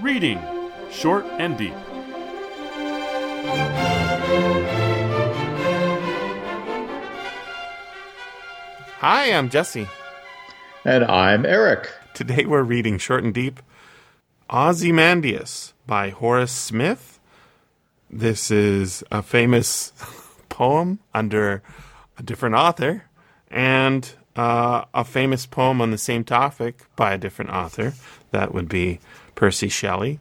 Reading Short and Deep. Hi, I'm Jesse. And I'm Eric. Today we're reading Short and Deep Ozymandias by Horace Smith. This is a famous poem under a different author and uh, a famous poem on the same topic by a different author. That would be Percy Shelley.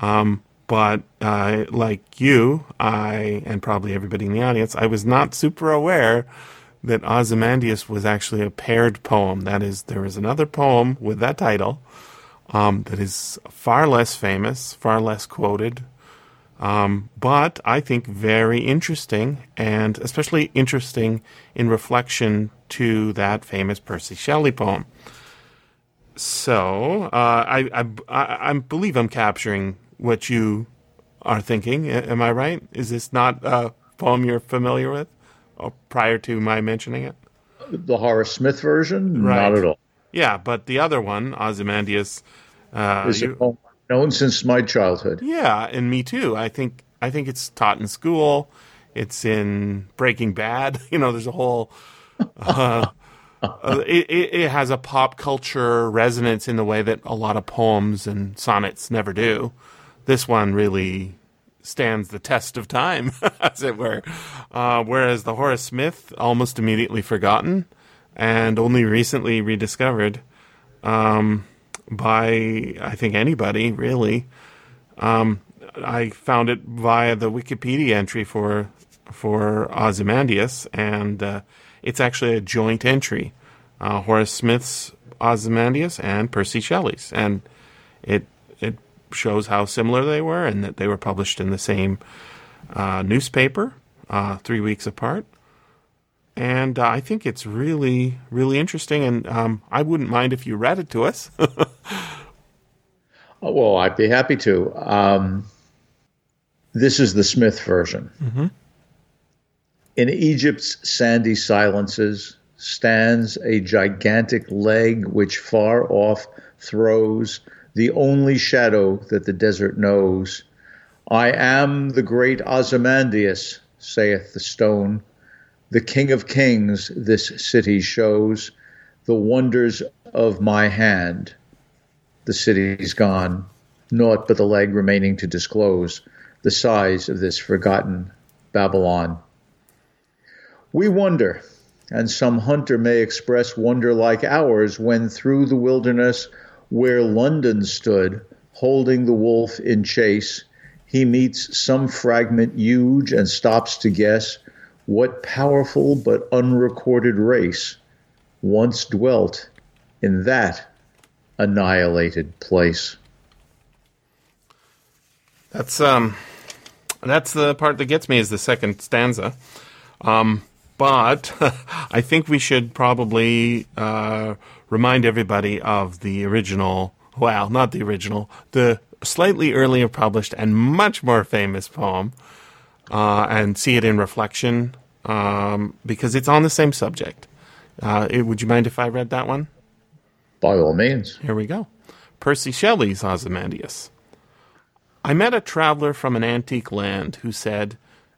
Um, but uh, like you, I, and probably everybody in the audience, I was not super aware that Ozymandias was actually a paired poem. That is, there is another poem with that title um, that is far less famous, far less quoted, um, but I think very interesting, and especially interesting in reflection to that famous Percy Shelley poem. So uh, I, I, I, believe I'm capturing what you are thinking. Am I right? Is this not a poem you're familiar with? Or prior to my mentioning it? The Horace Smith version? Right. Not at all. Yeah, but the other one, Ozymandias, uh, Is you- it poem known since my childhood? Yeah, and me too. I think I think it's taught in school. It's in Breaking Bad. You know, there's a whole. Uh, uh, it, it, has a pop culture resonance in the way that a lot of poems and sonnets never do. This one really stands the test of time, as it were. Uh, whereas the Horace Smith, almost immediately forgotten and only recently rediscovered um, by, I think, anybody, really. Um, I found it via the Wikipedia entry for for Ozymandias, and uh, it's actually a joint entry, uh, Horace Smith's Ozymandias and Percy Shelley's, and it it shows how similar they were, and that they were published in the same uh, newspaper, uh, three weeks apart. And uh, I think it's really, really interesting, and um, I wouldn't mind if you read it to us. Oh, well, I'd be happy to. Um, this is the Smith version. In Egypt's sandy silences stands a gigantic leg which far off throws the only shadow that the desert knows. I am the great Ozymandias, saith the stone. The King of Kings this city shows, the wonders of my hand. The city's gone, naught but the leg remaining to disclose the size of this forgotten Babylon. We wonder, and some hunter may express wonder like ours when through the wilderness where London stood, holding the wolf in chase, he meets some fragment huge and stops to guess what powerful but unrecorded race once dwelt in that annihilated place. That's um, that's the part that gets me is the second stanza. Um, but I think we should probably uh, remind everybody of the original. Well, not the original, the slightly earlier published and much more famous poem, uh, and see it in reflection um, because it's on the same subject. Uh, it- would you mind if I read that one? By all means. Here we go. Percy Shelley's Ozymandias. I met a traveler from an antique land who said,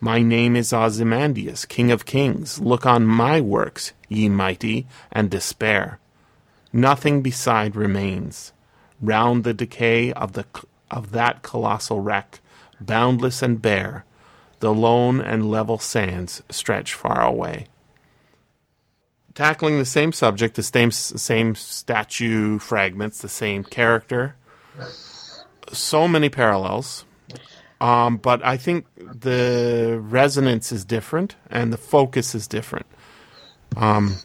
My name is Ozymandias, King of Kings. Look on my works, ye mighty, and despair. Nothing beside remains. Round the decay of the of that colossal wreck, boundless and bare, the lone and level sands stretch far away tackling the same subject, the same same statue fragments, the same character. So many parallels, um, but I think the resonance is different and the focus is different. Um,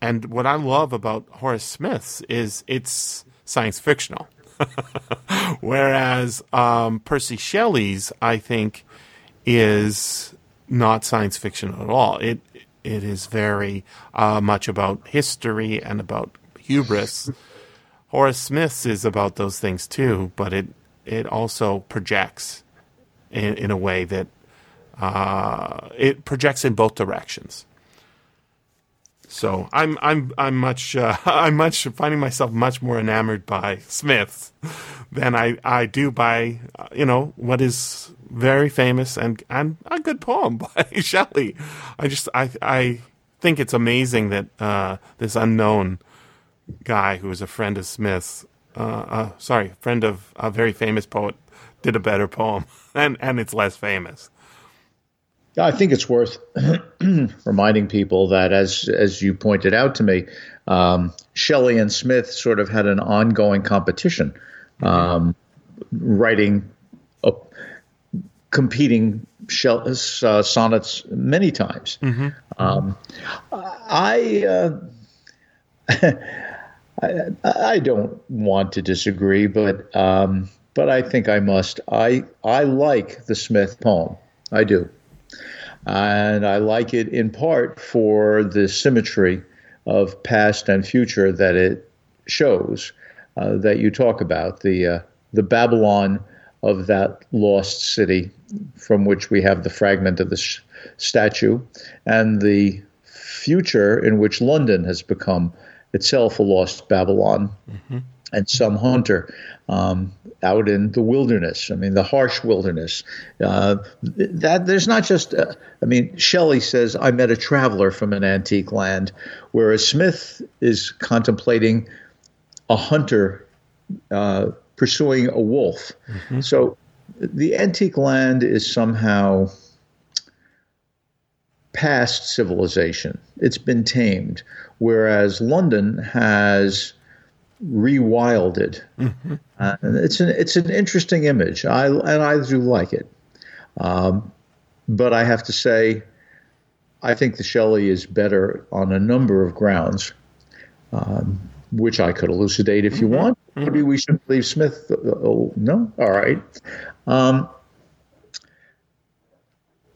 and what I love about Horace Smith's is it's science fictional. Whereas um, Percy Shelley's, I think, is not science fiction at all. It it is very uh, much about history and about hubris. Horace Smith's is about those things too, but it it also projects in, in a way that uh, it projects in both directions. So I'm I'm I'm much uh, I'm much finding myself much more enamored by Smiths than I, I do by uh, you know what is very famous and and a good poem by Shelley. I just I I think it's amazing that uh, this unknown guy who is a friend of Smith's, uh, uh, sorry, friend of a very famous poet, did a better poem and and it's less famous. I think it's worth reminding people that, as as you pointed out to me, um, Shelley and Smith sort of had an ongoing competition, um, writing a, competing shell, uh, sonnets many times. Mm-hmm. Um, I, uh, I, I don't want to disagree, but um, but I think I must. I I like the Smith poem. I do. And I like it in part for the symmetry of past and future that it shows, uh, that you talk about, the, uh, the Babylon of that lost city from which we have the fragment of the sh- statue, and the future in which London has become itself a lost Babylon. Mm-hmm. And some hunter um, out in the wilderness. I mean, the harsh wilderness. Uh, that there's not just. Uh, I mean, Shelley says, "I met a traveler from an antique land," whereas Smith is contemplating a hunter uh, pursuing a wolf. Mm-hmm. So, the antique land is somehow past civilization. It's been tamed, whereas London has rewilded. Mm-hmm. Uh, it's an it's an interesting image. I and I do like it, um, but I have to say, I think the Shelley is better on a number of grounds, um, which I could elucidate if you mm-hmm. want. Mm-hmm. Maybe we should leave Smith. Uh, oh no, all right. Um,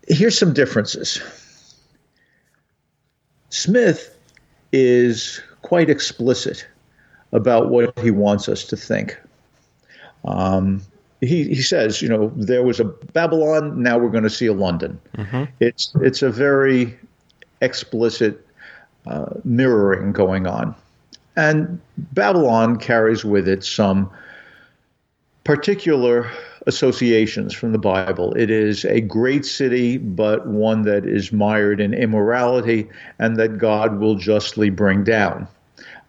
here's some differences. Smith is quite explicit about what he wants us to think. Um, he, he says, you know, there was a Babylon, now we're going to see a London. Mm-hmm. It's it's a very explicit uh, mirroring going on, and Babylon carries with it some particular associations from the Bible. It is a great city, but one that is mired in immorality and that God will justly bring down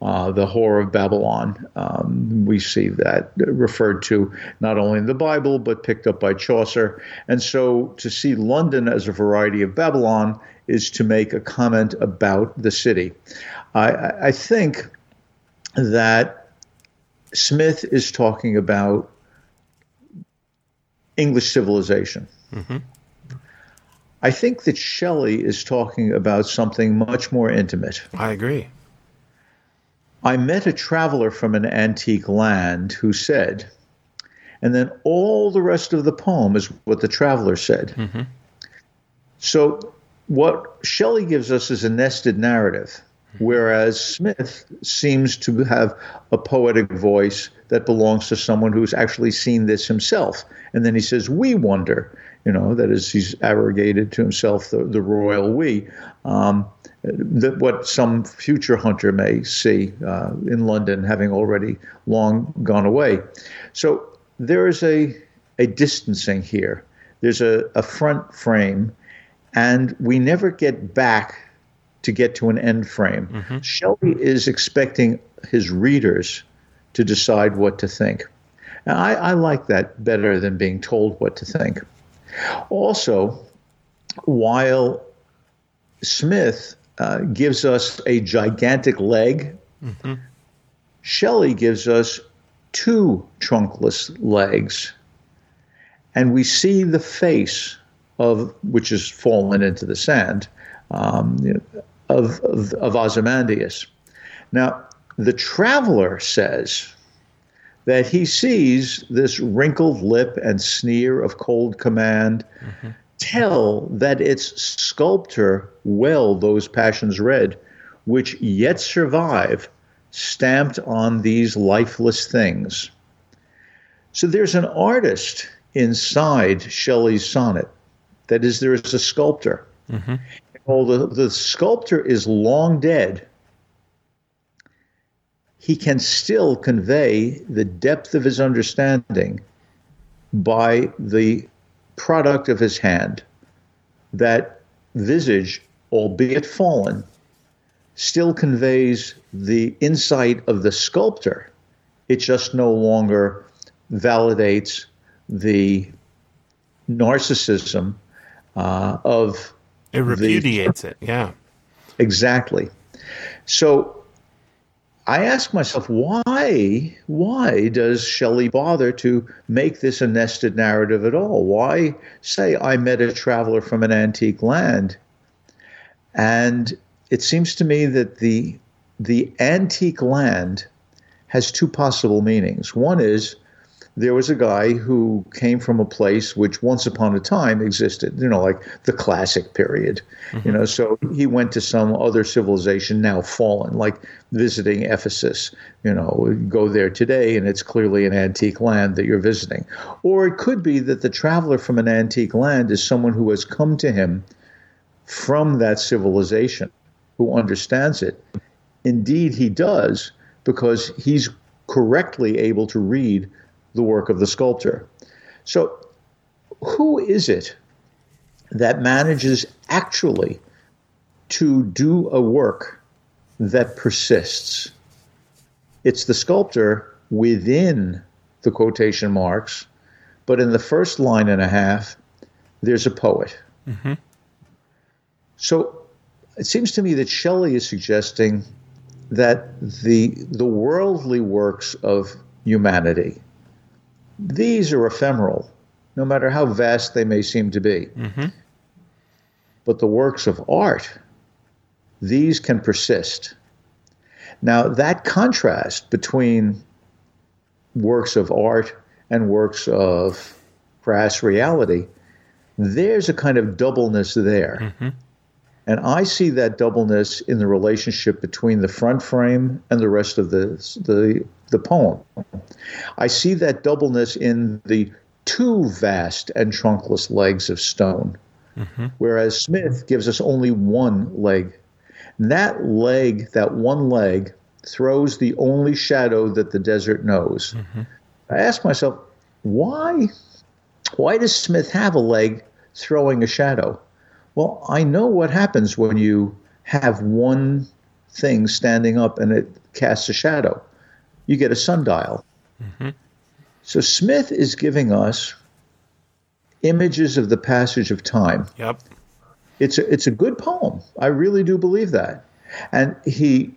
uh, the Whore of Babylon. Um, we see that referred to not only in the Bible, but picked up by Chaucer. And so to see London as a variety of Babylon is to make a comment about the city. I, I think that Smith is talking about English civilization. Mm-hmm. I think that Shelley is talking about something much more intimate. I agree. I met a traveler from an antique land who said, and then all the rest of the poem is what the traveler said. Mm-hmm. So, what Shelley gives us is a nested narrative, whereas Smith seems to have a poetic voice that belongs to someone who's actually seen this himself. And then he says, We wonder, you know, that is, he's arrogated to himself the, the royal we. Um, that what some future hunter may see uh, in London, having already long gone away. So there is a a distancing here. There's a, a front frame, and we never get back to get to an end frame. Mm-hmm. Shelley is expecting his readers to decide what to think. And I, I like that better than being told what to think. Also, while Smith uh, gives us a gigantic leg. Mm-hmm. Shelley gives us two trunkless legs. And we see the face of, which has fallen into the sand, um, of, of, of Ozymandias. Now, the traveler says that he sees this wrinkled lip and sneer of cold command mm-hmm. tell that its sculptor well those passions read, which yet survive, stamped on these lifeless things. So there's an artist inside Shelley's sonnet. That is, there is a sculptor. Mm-hmm. Although the sculptor is long dead, he can still convey the depth of his understanding by the product of his hand. That visage, albeit fallen, still conveys the insight of the sculptor. It just no longer validates the narcissism uh, of It repudiates it. Yeah. Exactly. So I ask myself, why, why does Shelley bother to make this a nested narrative at all? Why say I met a traveler from an antique land? And it seems to me that the the antique land has two possible meanings. One is there was a guy who came from a place which once upon a time existed, you know, like the classic period, you mm-hmm. know, so he went to some other civilization now fallen, like visiting Ephesus, you know, go there today and it's clearly an antique land that you're visiting. Or it could be that the traveler from an antique land is someone who has come to him from that civilization, who understands it. Indeed, he does, because he's correctly able to read the work of the sculptor. So, who is it that manages actually to do a work that persists? It's the sculptor within the quotation marks, but in the first line and a half, there's a poet. Mm-hmm. So, it seems to me that Shelley is suggesting that the the worldly works of humanity these are ephemeral, no matter how vast they may seem to be. Mm-hmm. But the works of art, these can persist. Now, that contrast between works of art and works of crass reality, there's a kind of doubleness there. Mm-hmm. And I see that doubleness in the relationship between the front frame and the rest of the, the, the poem. I see that doubleness in the two vast and trunkless legs of stone, mm-hmm. whereas Smith gives us only one leg. And that leg, that one leg, throws the only shadow that the desert knows. Mm-hmm. I ask myself, why? Why does Smith have a leg throwing a shadow? Well, I know what happens when you have one thing standing up and it casts a shadow. You get a sundial. Mm-hmm. So Smith is giving us images of the passage of time. Yep. It's a, it's a good poem. I really do believe that. And he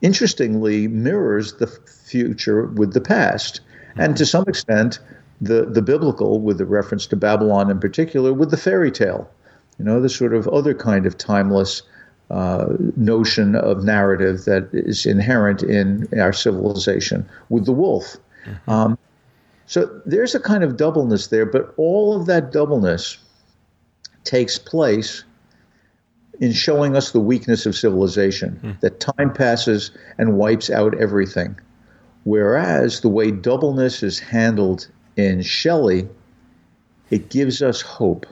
interestingly mirrors the future with the past, and mm-hmm. to some extent, the, the biblical, with the reference to Babylon in particular, with the fairy tale. You know, the sort of other kind of timeless uh, notion of narrative that is inherent in our civilization with the wolf. Um, so there's a kind of doubleness there, but all of that doubleness takes place in showing us the weakness of civilization, that time passes and wipes out everything. Whereas the way doubleness is handled in Shelley, it gives us hope.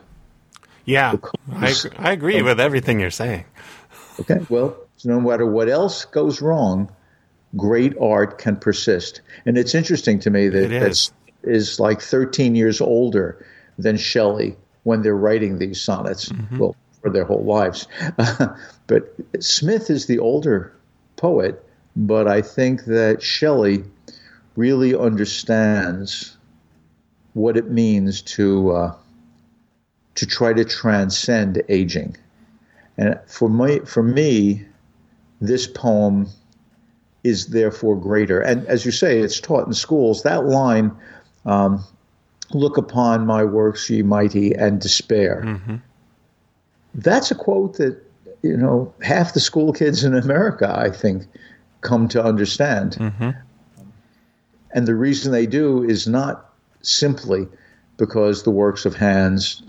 Yeah. I, I agree with everything you're saying. Okay, well, no matter what else goes wrong, great art can persist. And it's interesting to me that It is. that is like 13 years older than Shelley when they're writing these sonnets. Well, for their whole lives. but Smith is the older poet, but I think that Shelley really understands what it means to uh, to try to transcend aging. And for my, for me, this poem is therefore greater. And as you say, it's taught in schools. That line, um, "Look upon my works, ye mighty, and despair." That's a quote that you know half the school kids in America, I think, come to understand. And the reason they do is not simply because the works of hands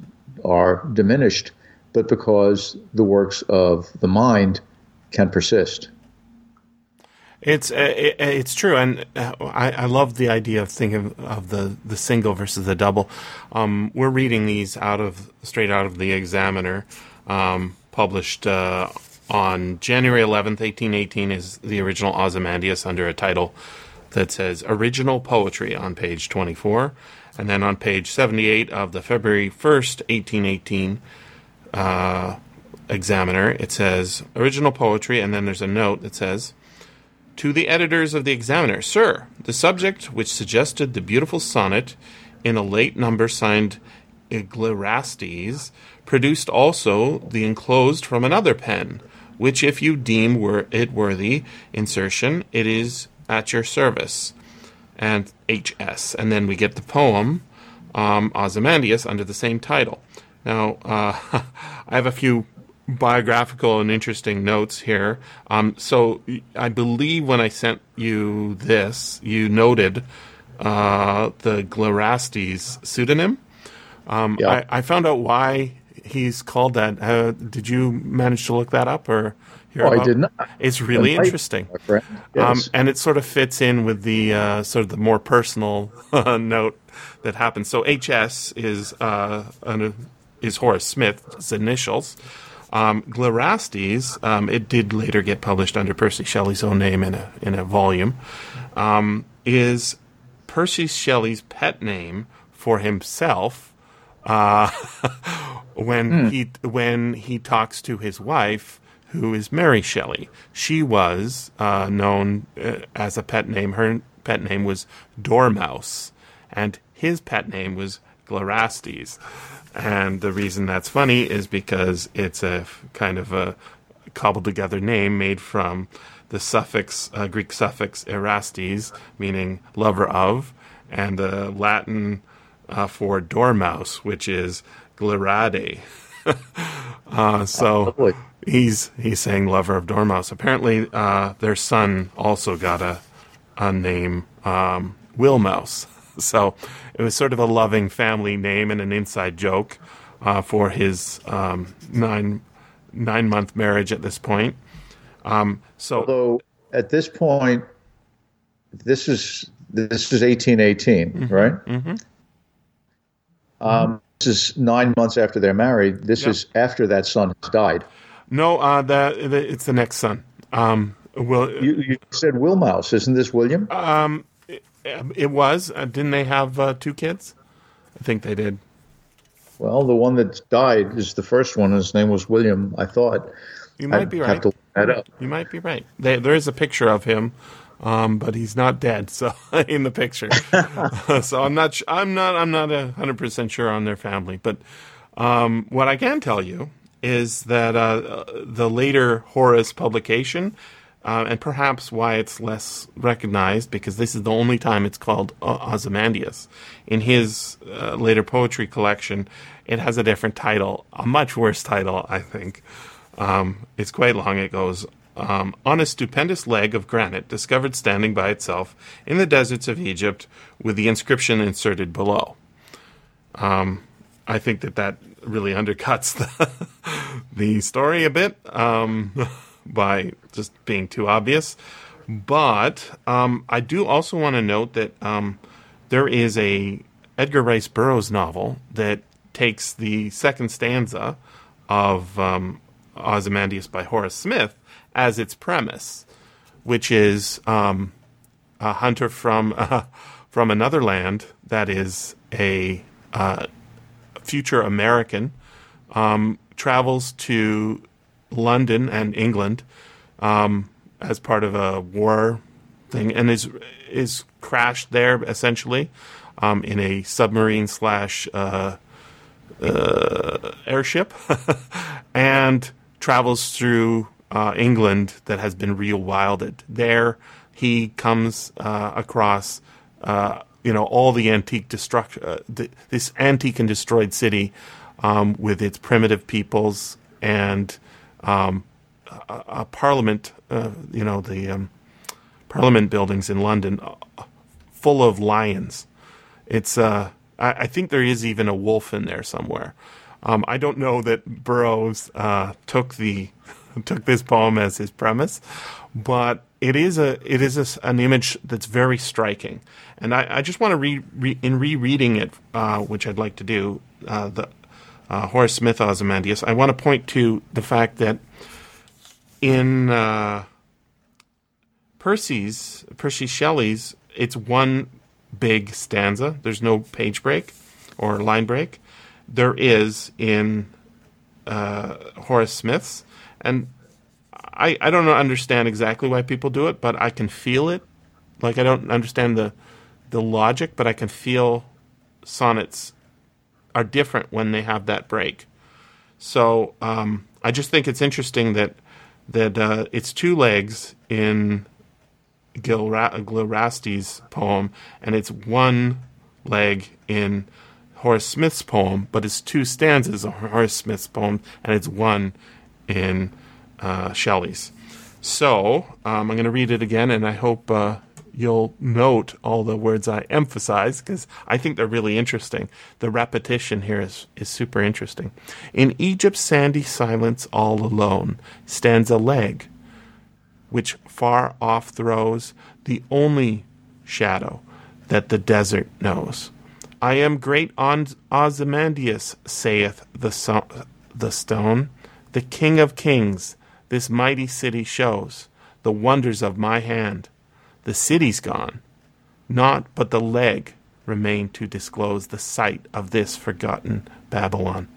are diminished, but because the works of the mind can persist. It's uh, it, it's true, and uh, I, I love the idea of thinking of the, the single versus the double. Um, we're reading these out of straight out of the Examiner, um, published uh, on January eleventh, eighteen eighteen. Is the original Ozymandias under a title that says "Original Poetry" on page twenty four, and then on page seventy eight of the February first, eighteen eighteen. Uh, Examiner, it says original poetry, and then there's a note that says to the editors of the Examiner, Sir, the subject which suggested the beautiful sonnet in a late number signed Glirastes produced also the enclosed from another pen, which, if you deem were it worthy insertion, it is at your service. And HS. And then we get the poem um, Ozymandias under the same title. Now, uh, I have a few biographical and interesting notes here. Um, so I believe when I sent you this, you noted uh, the Glirastes pseudonym. Um, Yeah. I, I found out why he's called that. Uh, did you manage to look that up or hear Oh, I did not. It's really interesting. friend. Um, and it sort of fits in with the uh, sort of the more personal note that happens. So HS is uh, an, is Horace Smith's initials. Um, Glirastes, um, it did later get published under Percy Shelley's own name in a in a volume, um, is Percy Shelley's pet name for himself uh, when he when he talks to his wife, who is Mary Shelley. She was uh, known uh, as a pet name. Her pet name was Dormouse, and his pet name was Glirastes. And the reason that's funny is because it's a kind of a cobbled together name made from the suffix uh, Greek suffix erastes, meaning lover of, and the Latin uh, for dormouse, which is glerade. uh, so. He's he's saying lover of dormouse. Apparently, uh, their son also got a a name, um, Willmouse. So it was sort of a loving family name and an inside joke uh, for his um, nine nine month marriage at this point. Um, so Although at this point, this is this is eighteen right? Mm-hmm. Um, this is nine months after they're married. This Yep. is after that son has died. No, uh, the, the it's the next son. Um, Will You, you said Willmouse, isn't this William? um, it, it was? Uh, didn't they have uh, two kids? I think they did. well, the one that died is the first one. His name was William. I thought. You might I'd be have right. to look that up. You might be right. They, there is a picture of him, um, but he's not dead. So in the picture, so I'm not. I'm not. I'm not a hundred percent sure on their family. But um, what I can tell you is that uh, the later Horace publication, uh, and perhaps why it's less recognized, because this is the only time it's called uh, Ozymandias. In his uh, later poetry collection, it has a different title, a much worse title, I think. Um, it's quite long. It goes um, on a stupendous leg of granite discovered standing by itself in the deserts of Egypt, with the inscription inserted below. Um, I think that that really undercuts the, the story a bit um, by just being too obvious. But um, I do also want to note that um, there is a Edgar Rice Burroughs novel that takes the second stanza of um, Ozymandias by Horace Smith as its premise, which is um, a hunter from uh, from another land that is a uh, future American um, travels to London and England um, as part of a war thing, and is is crashed there essentially um, in a submarine slash uh, uh, airship, and travels through uh, England that has been rewilded. There, he comes uh, across uh, you know all the antique destruction, uh, th- this antique and destroyed city um, with its primitive peoples and um, a, a parliament. Uh, you know the um, parliament buildings in London, uh, full of lions. It's uh, I, I think there is even a wolf in there somewhere. Um, I don't know that Burroughs uh, took the took this poem as his premise, but it is a it is a, an image that's very striking, and I, I just want to re, re in rereading it, uh, which I'd like to do. Uh, the uh, Horace Smith Ozymandias. I want to point to the fact that in uh, Percy's Percy Shelley's, it's one big stanza. There's no page break or line break. There is in uh, Horace Smith's, and I I don't understand exactly why people do it, but I can feel it. Like I don't understand the the logic, but I can feel sonnets are different when they have that break. So um, I just think it's interesting that that uh, it's two legs in Gil Ra- poem, and it's one leg in Horace Smith's poem, but it's two stanzas of Horace Smith's poem, and it's one in uh, Shelley's. So um, I'm going to read it again, and I hope uh, you'll note all the words I emphasize because I think they're really interesting. The repetition here is, is super interesting. In Egypt's sandy silence, all alone, stands a leg which far off throws the only shadow that the desert knows. I am great Ozymandias, saith the, so- the stone, the king of kings. This mighty city shows the wonders of my hand. The city's gone, naught but the leg remained to disclose the site of this forgotten Babylon.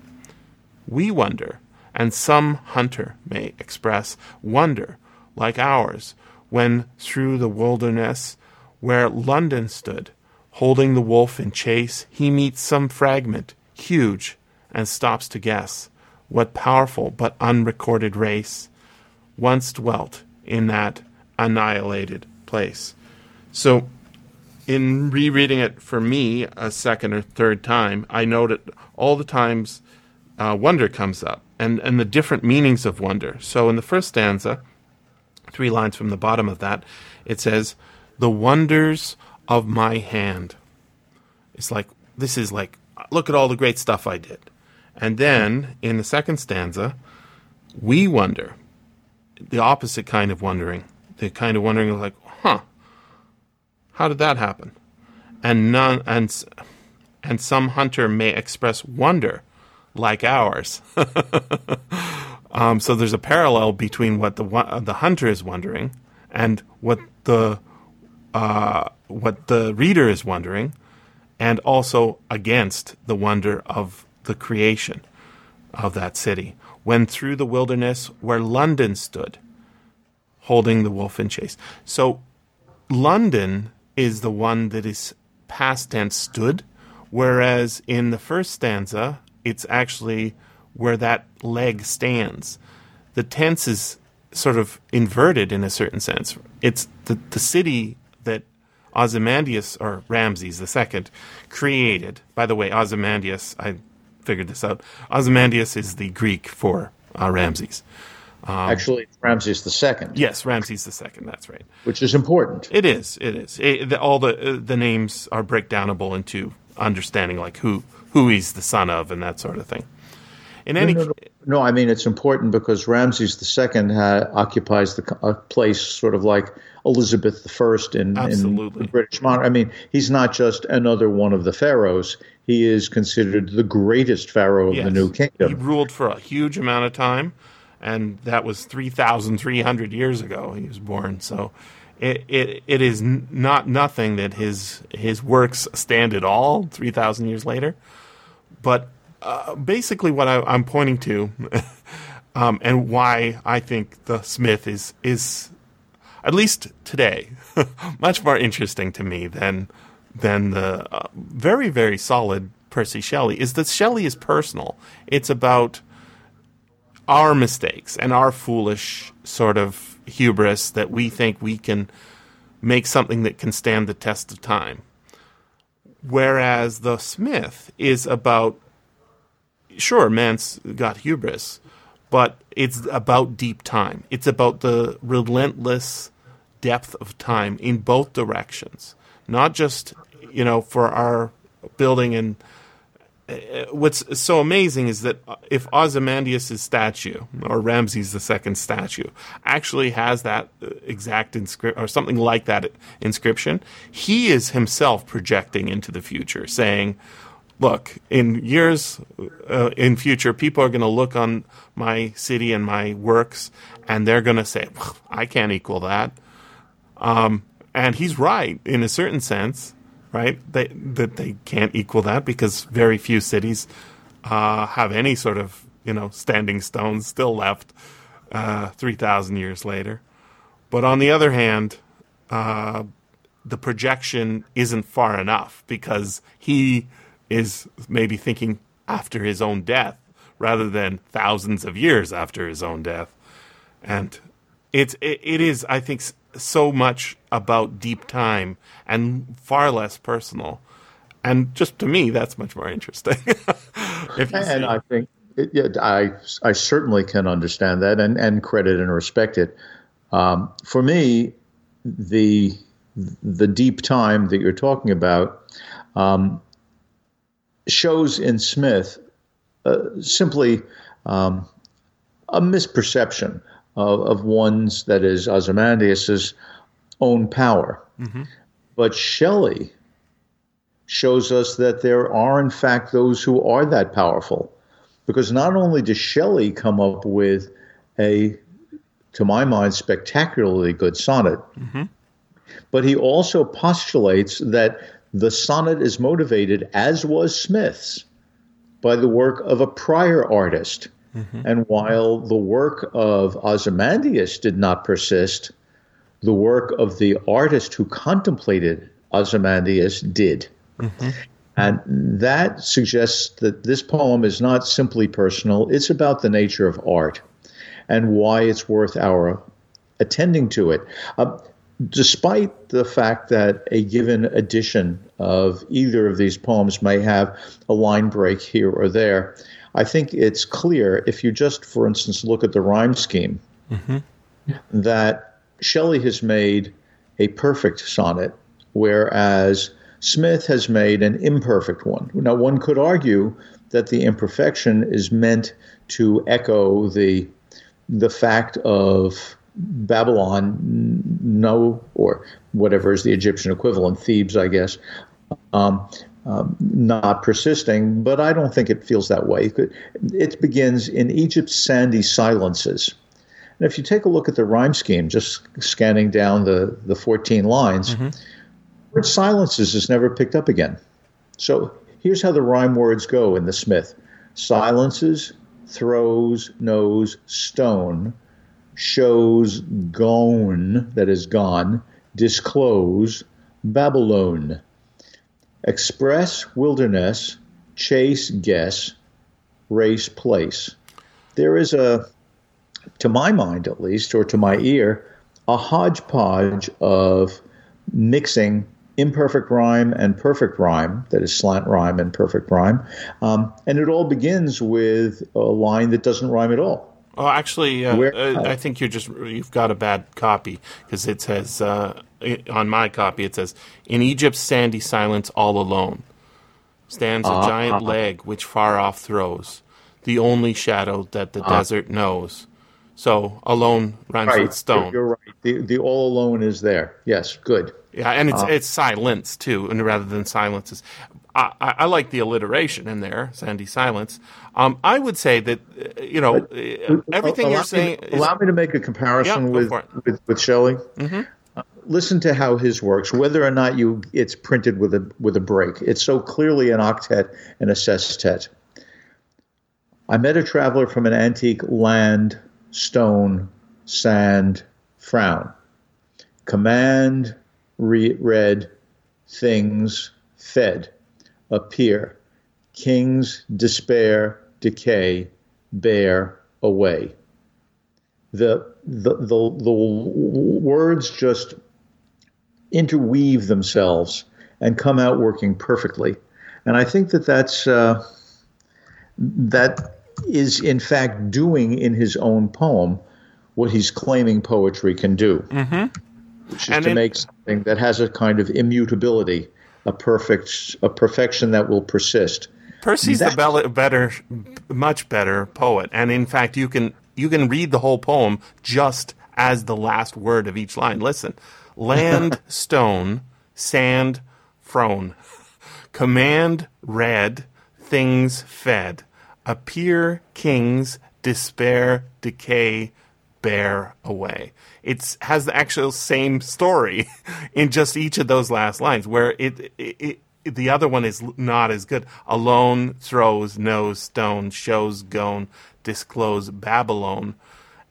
We wonder, and some hunter may express wonder like ours, when through the wilderness where London stood, holding the wolf in chase, he meets some fragment, huge, and stops to guess what powerful but unrecorded race once dwelt in that annihilated place. So, in rereading it for me a second or third time, I noted all the times uh, wonder comes up and, and the different meanings of wonder. So, in the first stanza, three lines from the bottom of that, it says, The wonders of my hand. It's like, this is like, look at all the great stuff I did. And then in the second stanza, we wonder, the opposite kind of wondering, the kind of wondering like, huh, how did that happen? And none, and, and some hunter may express wonder like ours. Um, so there's a parallel between what the the hunter is wondering and what the uh, what the reader is wondering, and also against the wonder of the creation of that city. When through the wilderness where London stood, holding the wolf in chase. So London is the one that is past tense stood, whereas in the first stanza, it's actually where that leg stands. The tense is sort of inverted in a certain sense. It's the, the city that Ozymandias, or Ramses II, created. By the way, Ozymandias, I figured this out. Ozymandias is the Greek for uh, Ramses. Um, Actually, Ramses II. Yes, Ramses the second. That's right. Which is important. It is. It is. It, the, all the uh, the names are breakdownable into understanding, like who who he's the son of, and that sort of thing. In any no, no, no. no I mean it's important because Ramses II ha- occupies the a place sort of like Elizabeth I in, in the British monarchy. I mean, he's not just another one of the pharaohs. He is considered the greatest pharaoh of yes. the New Kingdom. He ruled for a huge amount of time, and that was 3,300 years ago he was born. So it, it, it is not nothing that his, his works stand at all 3,000 years later. But uh, basically what I, am pointing to, um, and why I think the Smith is is at least today much more interesting to me than than the uh, very very solid Percy Shelley is that Shelley is personal. It's about our mistakes and our foolish sort of hubris that we think we can make something that can stand the test of time. Whereas the Smith is about sure, man's got hubris, but it's about deep time. It's about the relentless depth of time in both directions. Not just you know for our building and uh, what's so amazing is that if Ozymandias' statue or Ramses II statue actually has that uh, exact inscription or something like that inscription, he is himself projecting into the future, saying, "Look, in years uh, in future, people are going to look on my city and my works, and they're going to say, I can't equal that." Um, and he's right in a certain sense right? They, that they can't equal that because very few cities uh, have any sort of you know standing stones still left uh, three thousand years later. But on the other hand, uh, the projection isn't far enough because he is maybe thinking after his own death rather than thousands of years after his own death, and it's it, it is I think so much about deep time and far less personal. And just to me, that's much more interesting. and see. I think, it, yeah, I, I certainly can understand that and, and credit and respect it. Um, for me, the the deep time that you're talking about um, shows in Smith uh, simply um, a misperception of, of one's, that is, Ozymandias's own power. Mm-hmm. But Shelley shows us that there are, in fact, those who are that powerful. Because not only does Shelley come up with a, to my mind, spectacularly good sonnet, mm-hmm. but he also postulates that the sonnet is motivated, as was Smith's, by the work of a prior artist Mm-hmm. And while the work of Ozymandias did not persist, the work of the artist who contemplated Ozymandias did. Mm-hmm. And that suggests that this poem is not simply personal, it's about the nature of art and why it's worth our attending to it. Uh, despite the fact that a given edition of either of these poems may have a line break here or there, I think it's clear if you just, for instance, look at the rhyme scheme, mm-hmm. that Shelley has made a perfect sonnet, whereas Smith has made an imperfect one. Now, one could argue that the imperfection is meant to echo the the fact of Babylon, no, or whatever is the Egyptian equivalent, Thebes, I guess, um, um, not persisting, but I don't think it feels that way. It begins in Egypt's sandy silences. And if you take a look at the rhyme scheme, just scanning down the, the 14 lines, mm-hmm. word silences is never picked up again. So here's how the rhyme words go in the Smith silences, throws, knows, stone, shows, gone, that is gone, disclose, Babylon express wilderness, chase guess, race place. There is a, to my mind at least, or to my ear, a hodgepodge of mixing imperfect rhyme and perfect rhyme, that is slant rhyme and perfect rhyme. Um, and it all begins with a line that doesn't rhyme at all. Oh, actually, uh, uh, I think you're just you've got a bad copy because it says uh, on my copy it says in Egypt's sandy silence all alone stands a giant leg which far off throws the only shadow that the uh-huh. desert knows. So alone rhymes right. with stone. You're right. The, the all alone is there. Yes, good. Yeah, and it's uh, it's silence too, and rather than silences. I, I, like the alliteration in there, Sandy Silence. Um, I would say that uh, you know uh, everything allow you're saying. Me, allow me to make a comparison yeah, with, with, with Shelley. Mm-hmm. Uh, listen to how his works, whether or not you it's printed with a with a break. It's so clearly an octet and a sestet. I met a traveler from an antique land, stone, sand, frown. Command, re- read, things, fed appear. Kings despair, decay, bear away. The, the, the, the words just interweave themselves and come out working perfectly. And I think that that's, uh, that is in fact doing in his own poem what he's claiming poetry can do. Mm-hmm. which is And to make something that has a kind of immutability, a perfect, a perfection that will persist. Percy's the That's- bel- better, much better poet, and in fact, you can you can read the whole poem just as the last word of each line. Listen, land, stone, sand, frown, command, red, things fed, appear, kings, despair, decay, bear away. It has the actual same story in just each of those last lines, where it, it, it the other one is not as good. Alone throws no stone, shows gone, disclose Babylon,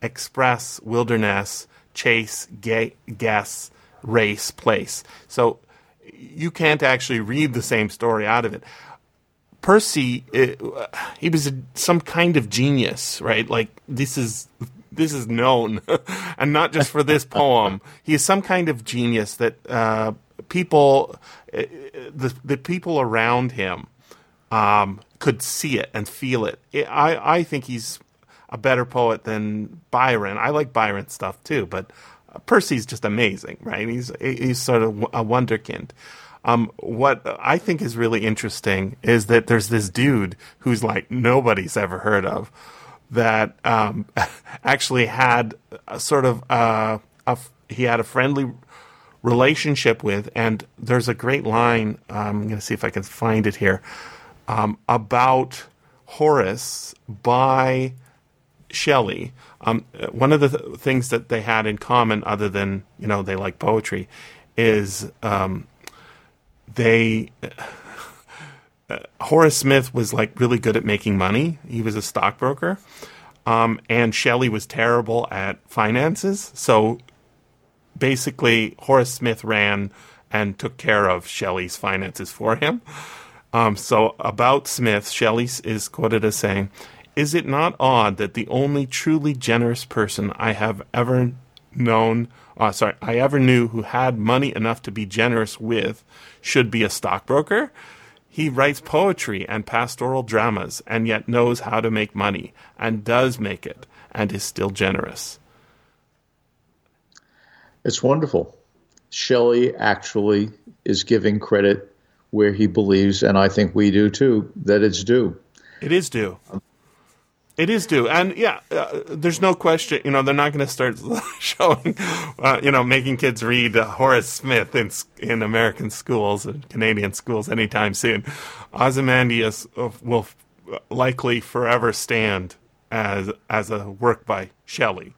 express wilderness, chase ga- guess, race, place. So you can't actually read the same story out of it. Percy, uh, he was a, some kind of genius, right? Like this is this is known, and not just for this poem. He is some kind of genius that uh, people, uh, the the people around him, um, could see it and feel it. I I think he's a better poet than Byron. I like Byron stuff too, but Percy's just amazing, right? He's he's sort of a wonderkind. Um, what I think is really interesting is that there's this dude who's like nobody's ever heard of that um, actually had a sort of uh, a, he had a friendly relationship with, and there's a great line. Um, I'm going to see if I can find it here um, about Horace by Shelley. Um, one of the th- things that they had in common, other than you know they like poetry, is um, they uh, Horace Smith was like really good at making money. He was a stockbroker, um, and Shelley was terrible at finances. So basically, Horace Smith ran and took care of Shelley's finances for him. Um, so about Smith, Shelley is quoted as saying, "Is it not odd that the only truly generous person I have ever known, uh, sorry, I ever knew who had money enough to be generous with, should be a stockbroker? He writes poetry and pastoral dramas, and yet knows how to make money, and does make it, and is still generous." It's wonderful. Shelley actually is giving credit where he believes, and I think we do too, that it's due. It is due. Um, It is due, and yeah, uh, there's no question. You know, they're not going to start showing, uh, you know, making kids read uh, Horace Smith in in American schools and Canadian schools anytime soon. Ozymandias uh, will likely forever stand as as a work by Shelley,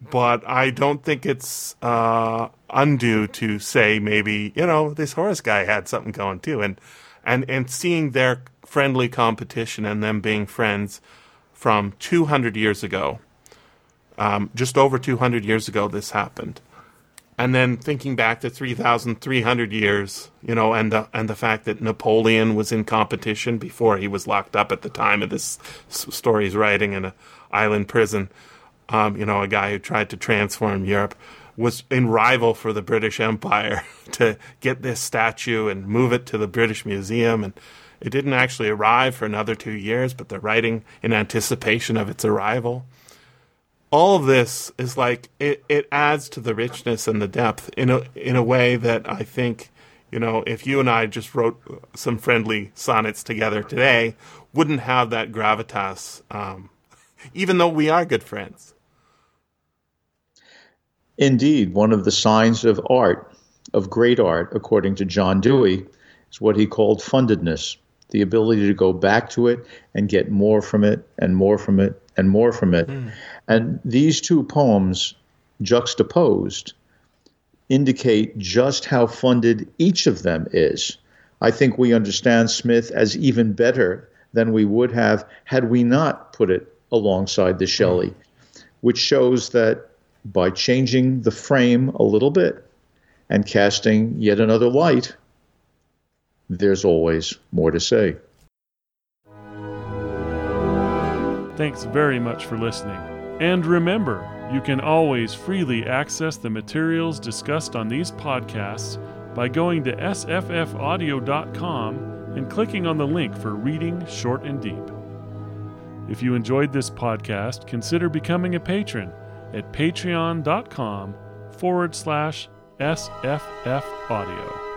but I don't think it's uh, undue to say maybe you know this Horace guy had something going too, and and and seeing their friendly competition and them being friends from 200 years ago, um, just over 200 years ago, this happened. And then thinking back to 3,300 years, you know, and the, and the fact that Napoleon was in competition before he was locked up at the time of this story's writing in an island prison, um, you know, a guy who tried to transform Europe, was in rival for the British Empire to get this statue and move it to the British Museum. And it didn't actually arrive for another two years, but they're writing in anticipation of its arrival. All of this is like it, it adds to the richness and the depth in a in a way that I think, you know, if you and I just wrote some friendly sonnets together today, wouldn't have that gravitas, um, even though we are good friends. Indeed, one of the signs of art, of great art, according to John Dewey, is what he called fundedness the ability to go back to it and get more from it and more from it and more from it. Hmm. And these two poems, juxtaposed, indicate just how funded each of them is. I think we understand Smith as even better than we would have had we not put it alongside the Shelley, hmm. which shows that by changing the frame a little bit and casting yet another light, there's always more to say. Thanks very much for listening. And remember, you can always freely access the materials discussed on these podcasts by going to sffaudio.com and clicking on the link for Reading Short and Deep. If you enjoyed this podcast, consider becoming a patron at patreon.com forward slash SFF audio.